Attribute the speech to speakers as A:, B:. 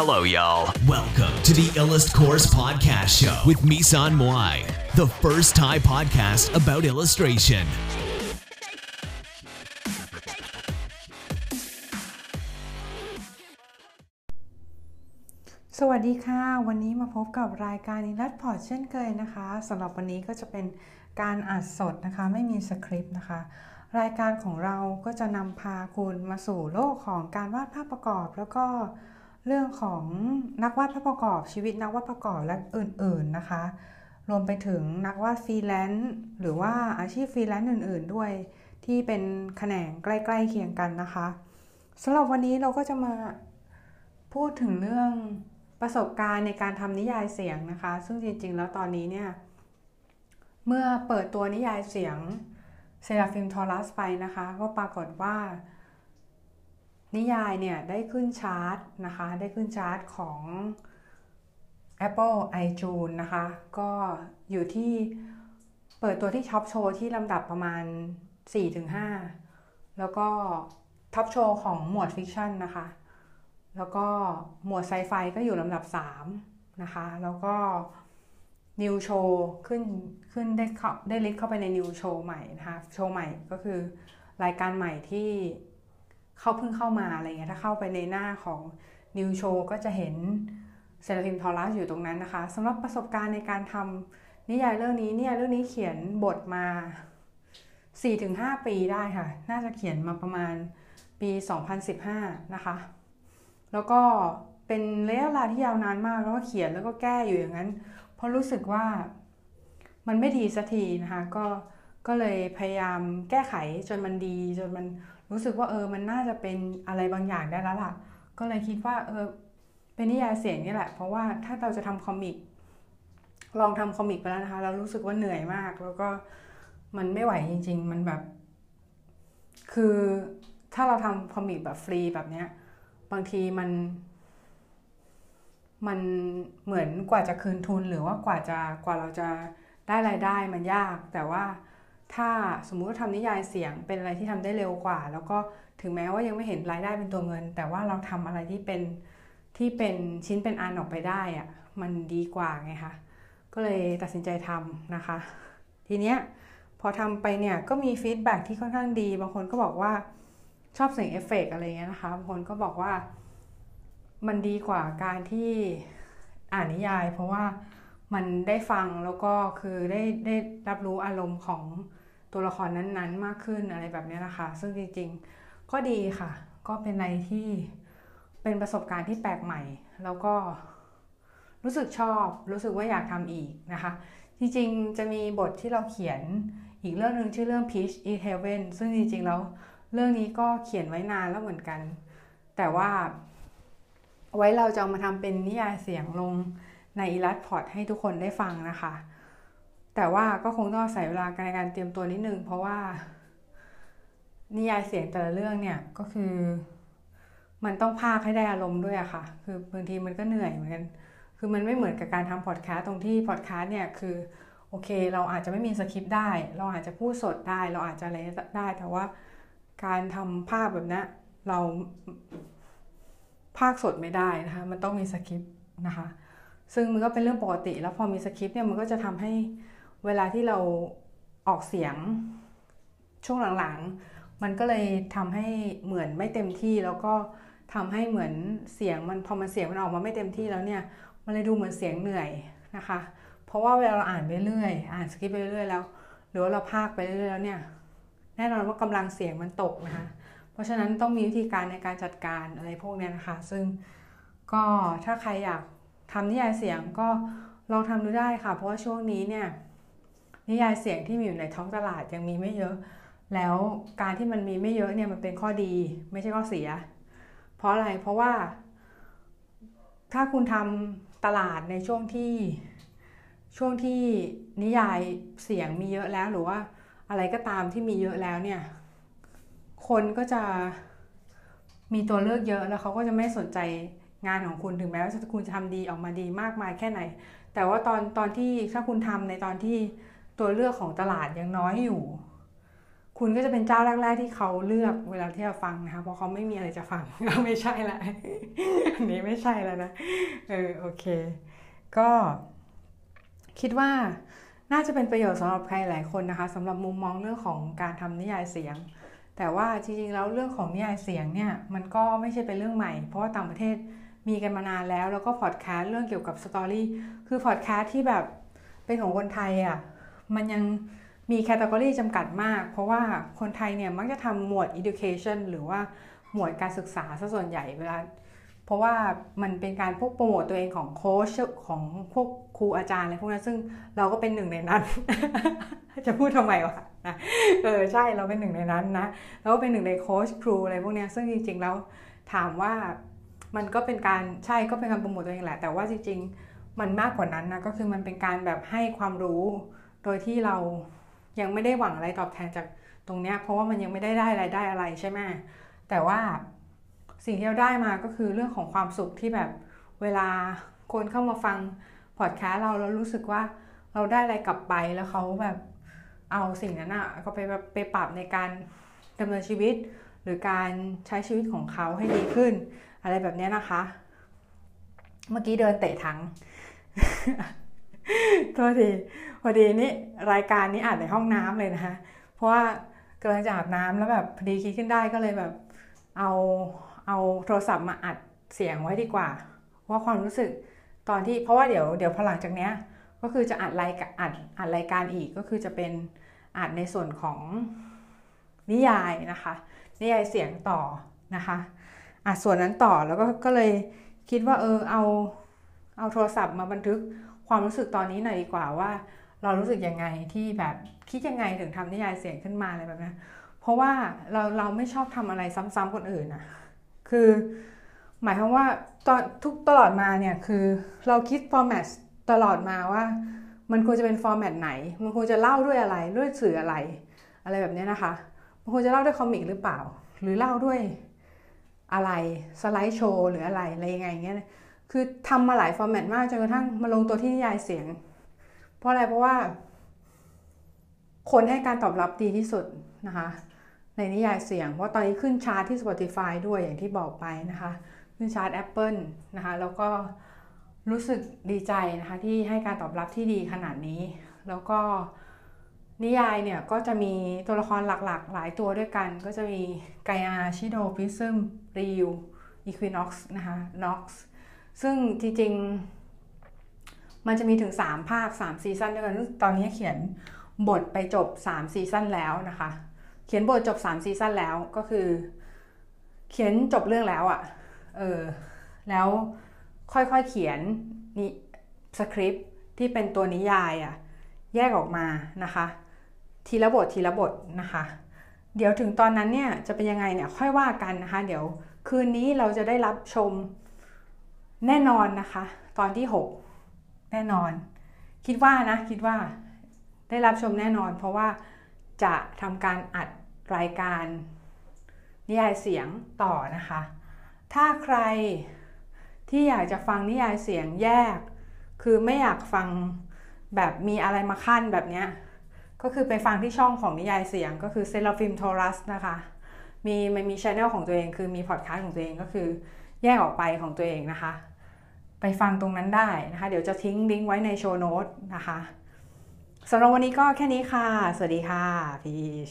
A: Hello, y'all. Welcome to the Illust Course Podcast Show with Misan Moai, the first Thai podcast about illustration.
B: สวัสดีค่ะ วันนี้มาพบกับรายการอิลัดพอร์ตเช่นเคยนะคะสำหรับวันนี้ก็จะเป็นการอัดสดนะคะ ไม่มีสคริปต์นะคะ รายการของเราก็จะนำพาคุณมาสู่โลกของการวาดภาพประกอบ แล้วก็ เรื่องของนักวาดภาพประกอบชีวิตนักวาดประกอบและอื่น ๆนะคะ รวมไปถึงนักวาดฟรีแลนซ์หรือว่าอาชีพฟรีแลนซ์อื่น ๆ ด้วย ที่เป็นแขนงใกล้ๆเคียงกันนะคะสำหรับวันนี้เราก็จะมาพูดถึงเรื่องประสบการณ์ในการทำนิยายเสียงนะคะ ซึ่งจริง ๆ แล้วตอนนี้เนี่ย เมื่อเปิดตัวนิยายเสียงเซราฟิมทอรัสไปนะคะ ก็ปรากฏว่า นิยายเนี่ยได้ขึ้นชาร์ตนะคะ ได้ขึ้นชาร์ตของ Apple iTunes นะคะ ก็อยู่ที่เปิดตัวที่ Top Show ที่ลำดับประมาณ 4-5 แล้วก็ Top Show ของหมวด fiction นะคะ แล้วก็หมวดไซไฟก็อยู่ลำดับ 3 นะคะ แล้วก็ New Show ขึ้นขึ้นได้เข้าได้ list เข้าไปใน New Show ใหม่นะคะ โชว์ใหม่ก็คือรายการใหม่ที่ เข้าเพิ่งเข้ามาอะไรเงี้ยถ้าเข้าไปในหน้าของ New Show ก็จะเห็นเซราฟิมทอรัสอยู่ตรงนั้นนะคะสำหรับประสบการณ์ในการทำนิยายเรื่องนี้เนี่ยเรื่องนี้เขียนบทมา 4-5 ปีได้ค่ะ น่าจะเขียนมาประมาณปี 2015 นะคะ แล้วก็เป็นระยะเวลาที่ยาวนานมากแล้วก็เขียนแล้วก็แก้อยู่อย่างนั้น เพราะรู้สึกว่ามันไม่ดีสักทีนะคะก็ก็เลยพยายามแก้ไขจนมันดีจนมัน รู้สึกว่าเออมันน่าจะเป็นอะไรบางอย่างได้แล้วล่ะ ก็เลยคิดว่าเออเป็นนิยายเสียงนี่แหละ เพราะว่าถ้าเราจะทำคอมิกลองทำคอมิกไปแล้วนะคะเรารู้สึกว่าเหนื่อยมาก แล้วก็มันไม่ไหวจริง ๆ มันแบบ คือถ้าเราทำคอมิกแบบฟรีแบบเนี้ย บางทีมัน มันเหมือนกว่าจะคืนทุนหรือว่ากว่าจะกว่าเราจะได้รายได้มันยาก แต่ว่า ถ้าสมมุติว่าทำนิยายเสียงเป็นอะไรที่ทำได้เร็วกว่า แล้วก็ถึงแม้ว่ายังไม่เห็นรายได้เป็นตัวเงิน แต่ว่าเราทำอะไรที่เป็นที่เป็นชิ้นเป็นอันออกไปได้อะมันดีกว่าไงคะก็เลยตัดสินใจทำนะคะ ทีเนี้ยพอทำไปเนี่ยก็มีฟีดแบ็ที่ค่อนข้างดี บางคนก็บอกว่าชอบเสียงเอฟเฟกอะไรเงี้ยนะคะบางคนก็บอกว่ามันดีกว่าการที่อ่านนิยาย เพราะว่า มันได้ฟังแล้วก็คือได้ได้รับรู้อารมณ์ของตัวละครนั้นๆ มากขึ้นอะไรแบบนี้นะคะ ซึ่งจริงๆ ก็ดีค่ะ ก็เป็นอะไรที่เป็นประสบการณ์ที่แปลกใหม่ แล้วก็รู้สึกชอบรู้สึกว่าอยากทำอีกนะคะ จริงๆ จะมีบทที่เราเขียนอีกเรื่องหนึ่งชื่อเรื่อง Peach in Heaven ซึ่งจริงๆ แล้วเรื่องนี้ก็เขียนไว้นานแล้วเหมือนกัน แต่ว่าไว้เราจะเอามาทำเป็นนิยายเสียงลง ในอีลัสพอร์ตให้ทุกคนได้ฟังนะคะ แต่ว่าก็คงต้องใส่เวลาในการเตรียมตัวนิดนึง เพราะว่า นิยายเสียงแต่ละเรื่องเนี่ยก็คือ มันต้องพากให้ได้อารมณ์ด้วยอะค่ะ คือบางทีมันก็เหนื่อยเหมือนกัน คือมันไม่เหมือนกับการทำพอดแคสต์ตรงที่พอดแคสต์เนี่ยคือโอเค เราอาจจะไม่มีสคริปต์ได้ เราอาจจะพูดสดได้ เราอาจจะอะไรได้แต่ว่าการทำภาพแบบนี้เราภาคสดไม่ได้นะคะ มันต้องมีสคริปต์นะคะ ซึ่งมันก็เป็นเรื่องปกติ แล้วพอมีสคริปต์เนี่ยมันก็จะทำให้เวลาที่เราออกเสียงช่วงหลังๆ มันก็เลยทำให้เหมือนไม่เต็มที่แล้วก็ทำให้เหมือนเสียงมันพอมันเสียงมันออกมาไม่เต็มที่แล้วเนี่ยมันเลยดูเหมือนเสียงเหนื่อยนะคะ เพราะว่าเวลาเราอ่านไปเรื่อยอ่านสคริปต์ไปเรื่อยแล้ว หรือว่าเราพากไปเรื่อยแล้วเนี่ยแน่นอนว่ากำลังเสียงมันตกนะคะ เพราะฉะนั้นต้องมีวิธีการในการจัดการอะไรพวกนี้นะคะ ซึ่งก็ถ้าใครอยาก ทำนิยายเสียงก็ลองทำดูได้ค่ะ เพราะว่าช่วงนี้เนี่ยนิยายเสียงที่มีอยู่ในท้องตลาดยังมีไม่เยอะ แล้วการที่มันมีไม่เยอะเนี่ยมันเป็นข้อดีไม่ใช่ข้อเสีย เพราะอะไรเพราะว่า ถ้าคุณทำตลาดในช่วงที่ช่วงที่นิยายเสียงมีเยอะแล้วหรือว่าอะไรก็ตามที่มีเยอะแล้วเนี่ย คนก็จะมีตัวเลือกเยอะแล้วเขาก็จะไม่สนใจ งานของคุณถึงแม้ว่าคุณจะทำดีออกมาดีมากมายแค่ไหน แต่ว่าตอนตอนที่ถ้าคุณทำในตอนที่ตัวเลือกของตลาดยังน้อยอยู่ คุณก็จะเป็นเจ้าแรก ๆ ที่เขาเลือกเวลาที่จะฟังนะคะเพราะเขาไม่มีอะไรจะฟังไม่ใช่ละอันนี้ไม่ใช่แล้วนะเออโอเค ก็คิดว่าน่าจะเป็นประโยชน์สำหรับใครหลายคนนะคะสำหรับมุมมองเรื่องของการทำนิยายเสียง แต่ว่าจริงๆแล้วเรื่องของนิยายเสียงเนี่ยมันก็ไม่ใช่เป็นเรื่องใหม่ เพราะว่าต่างประเทศ มีกันมานานแล้ว แล้วก็พอดแคสต์เรื่องเกี่ยวกับ story คือพอดแคสต์ที่แบบเป็นของคนไทยอะ่ะมันยังมี category จำกัดมาก เพราะว่าคนไทยเนี่ยมักจะทำหมวด education หรือว่าหมวดการศึกษาซะส่วนใหญ่เวลา เพราะว่ามันเป็นการพวกโปรโมตตัวเองของโค้ชของพวกครูอาจารย์อะไรพวกนั้นซึ่งเราก็เป็นหนึ่งในนั้น จะพูดทำไมวะนะเออใช่เราเป็นหนึ่งในนั้นนะเราก็เป็นหนึ่งในโค้ชครูอะไรพวกนี้ซึ่งจริงๆแล้วถามว่า มันก็เป็นการใช่ก็เป็นการโปรโมตตัวเองแหละ แต่ว่าจริงๆ มันมากกว่านั้นนะก็คือมันเป็นการแบบให้ความรู้ โดยที่เรายังไม่ได้หวังอะไรตอบแทนจากตรงเนี้ยเพราะว่ามันยังไม่ได้ได้รายได้อะไรใช่ไหมแต่ว่าสิ่งที่เราได้มาก็คือเรื่องของความสุขที่แบบเวลาคนเข้ามาฟังพอดแคสต์เราแล้วรู้สึกว่าเราได้อะไรกลับไปแล้วเขาแบบเอาสิ่งนั้นอะก็ไปแบบไปปรับในการดำเนินชีวิต หรือการใช้ชีวิตของเขาให้ดีขึ้น อะไรแบบนี้นะคะ เมื่อกี้เดินเตะถังโทษทีพอดีนี่รายการนี้อานในห้องน้ำเลยนะคะ เพราะว่ากำลังจะอาบน้ำแล้วแบบพอดีคิดขึ้นได้ก็เลยแบบเอาเอาโทรศัพท์มาอัดเสียงไว้ดีกว่า ว่าความรู้สึกตอนที่เพราะว่าเดี๋ยวเดี๋ยวพอหลังจากเนี้ยก็คือจะอัดรายอัดอัดรายการอีกก็คือจะเป็นอัดในส่วนของนิยายนะคะ นิยายเสียงต่อนะคะ อัดส่วนนั้นต่อแล้วก็ก็เลยคิดว่าเออเอาเอาโทรศัพท์มาบันทึกความรู้สึกตอนนี้หน่อยดีกว่าว่า เรารู้สึกยังไงที่แบบคิดยังไงถึงทำนิยายเสียงขึ้นมาอะไรแบบนี้เพราะว่าเราเราไม่ชอบทำอะไรซ้ำๆคนอื่นอะคือ หมายความว่าตอนทุกตลอดมาเนี่ยคือเราคิด format ตลอดมาว่า มันควรจะเป็น format ไหน มันควรจะเล่าด้วยอะไรด้วยสื่ออะไร อะไรแบบนี้นะคะ มันควรจะเล่าด้วย comic หรือเปล่า หรือเล่าด้วย อะไร slideshow หรืออะไรอะไรยังไงเงี้ยคือทำมาหลาย format มากจนกระทั่งมาลงตัวที่นิยายเสียง เพราะอะไรเพราะว่า คนให้การตอบรับดีที่สุดนะคะในนิยายเสียง เพราะตอนนี้ขึ้นชาร์ตที่ Spotify ด้วยอย่างที่บอกไปนะคะขึ้นชาร์ต Apple นะคะแล้วก็รู้สึกดีใจนะคะที่ให้การตอบรับที่ดีขนาดนี้ แล้วก็ นิยายเนี่ยก็จะมีตัวละครหลักๆ หลายตัวด้วยกัน ก็จะมีไกอาชิโดพิซึมริวอีควินอกซ์นะคะน็อกซ์ซึ่งจริงๆ มันจะมีถึง 3 ภาค 3 ซีซั่นด้วยกัน ตอนนี้เขียนบทไปจบ 3 ซีซั่นแล้วนะคะ เขียนบทจบ 3 ซีซั่นแล้วก็คือ เขียนจบเรื่องแล้วอะ่ะเออแล้วค่อยๆเขียนนี่สคริปที่เป็นตัวนิยายอะ่ะแยกออกมานะคะ ทีละบททีละบทนะคะ เดี๋ยวถึงตอนนั้นเนี่ยจะเป็นยังไงเนี่ยค่อยว่ากันนะคะ เดี๋ยวคืนนี้เราจะได้รับชมแน่นอนนะคะ ตอนที่ 6 แน่นอน คิดว่านะคิดว่าได้รับชมแน่นอน เพราะว่าจะทำการอัดรายการนิยายเสียงต่อนะคะ ถ้าใครที่อยากจะฟังนิยายเสียงแยก คือไม่อยากฟังแบบมีอะไรมาคั่นแบบเนี้ย ก็คือไปฟังที่ช่องของนิยายเสียงก็คือเซลฟิมโทรัสนะคะ มีมันมี channel ของตัวเอง คือมีพอดคาสต์ของตัวเองก็คือแยกออกไปของตัวเองนะคะ ไปฟังตรงนั้นได้นะคะ เดี๋ยวจะทิ้งลิงก์ไว้ในโชว์โน้ตนะคะสำหรับวันนี้ก็แค่นี้ค่ะ สวัสดีค่ะพีช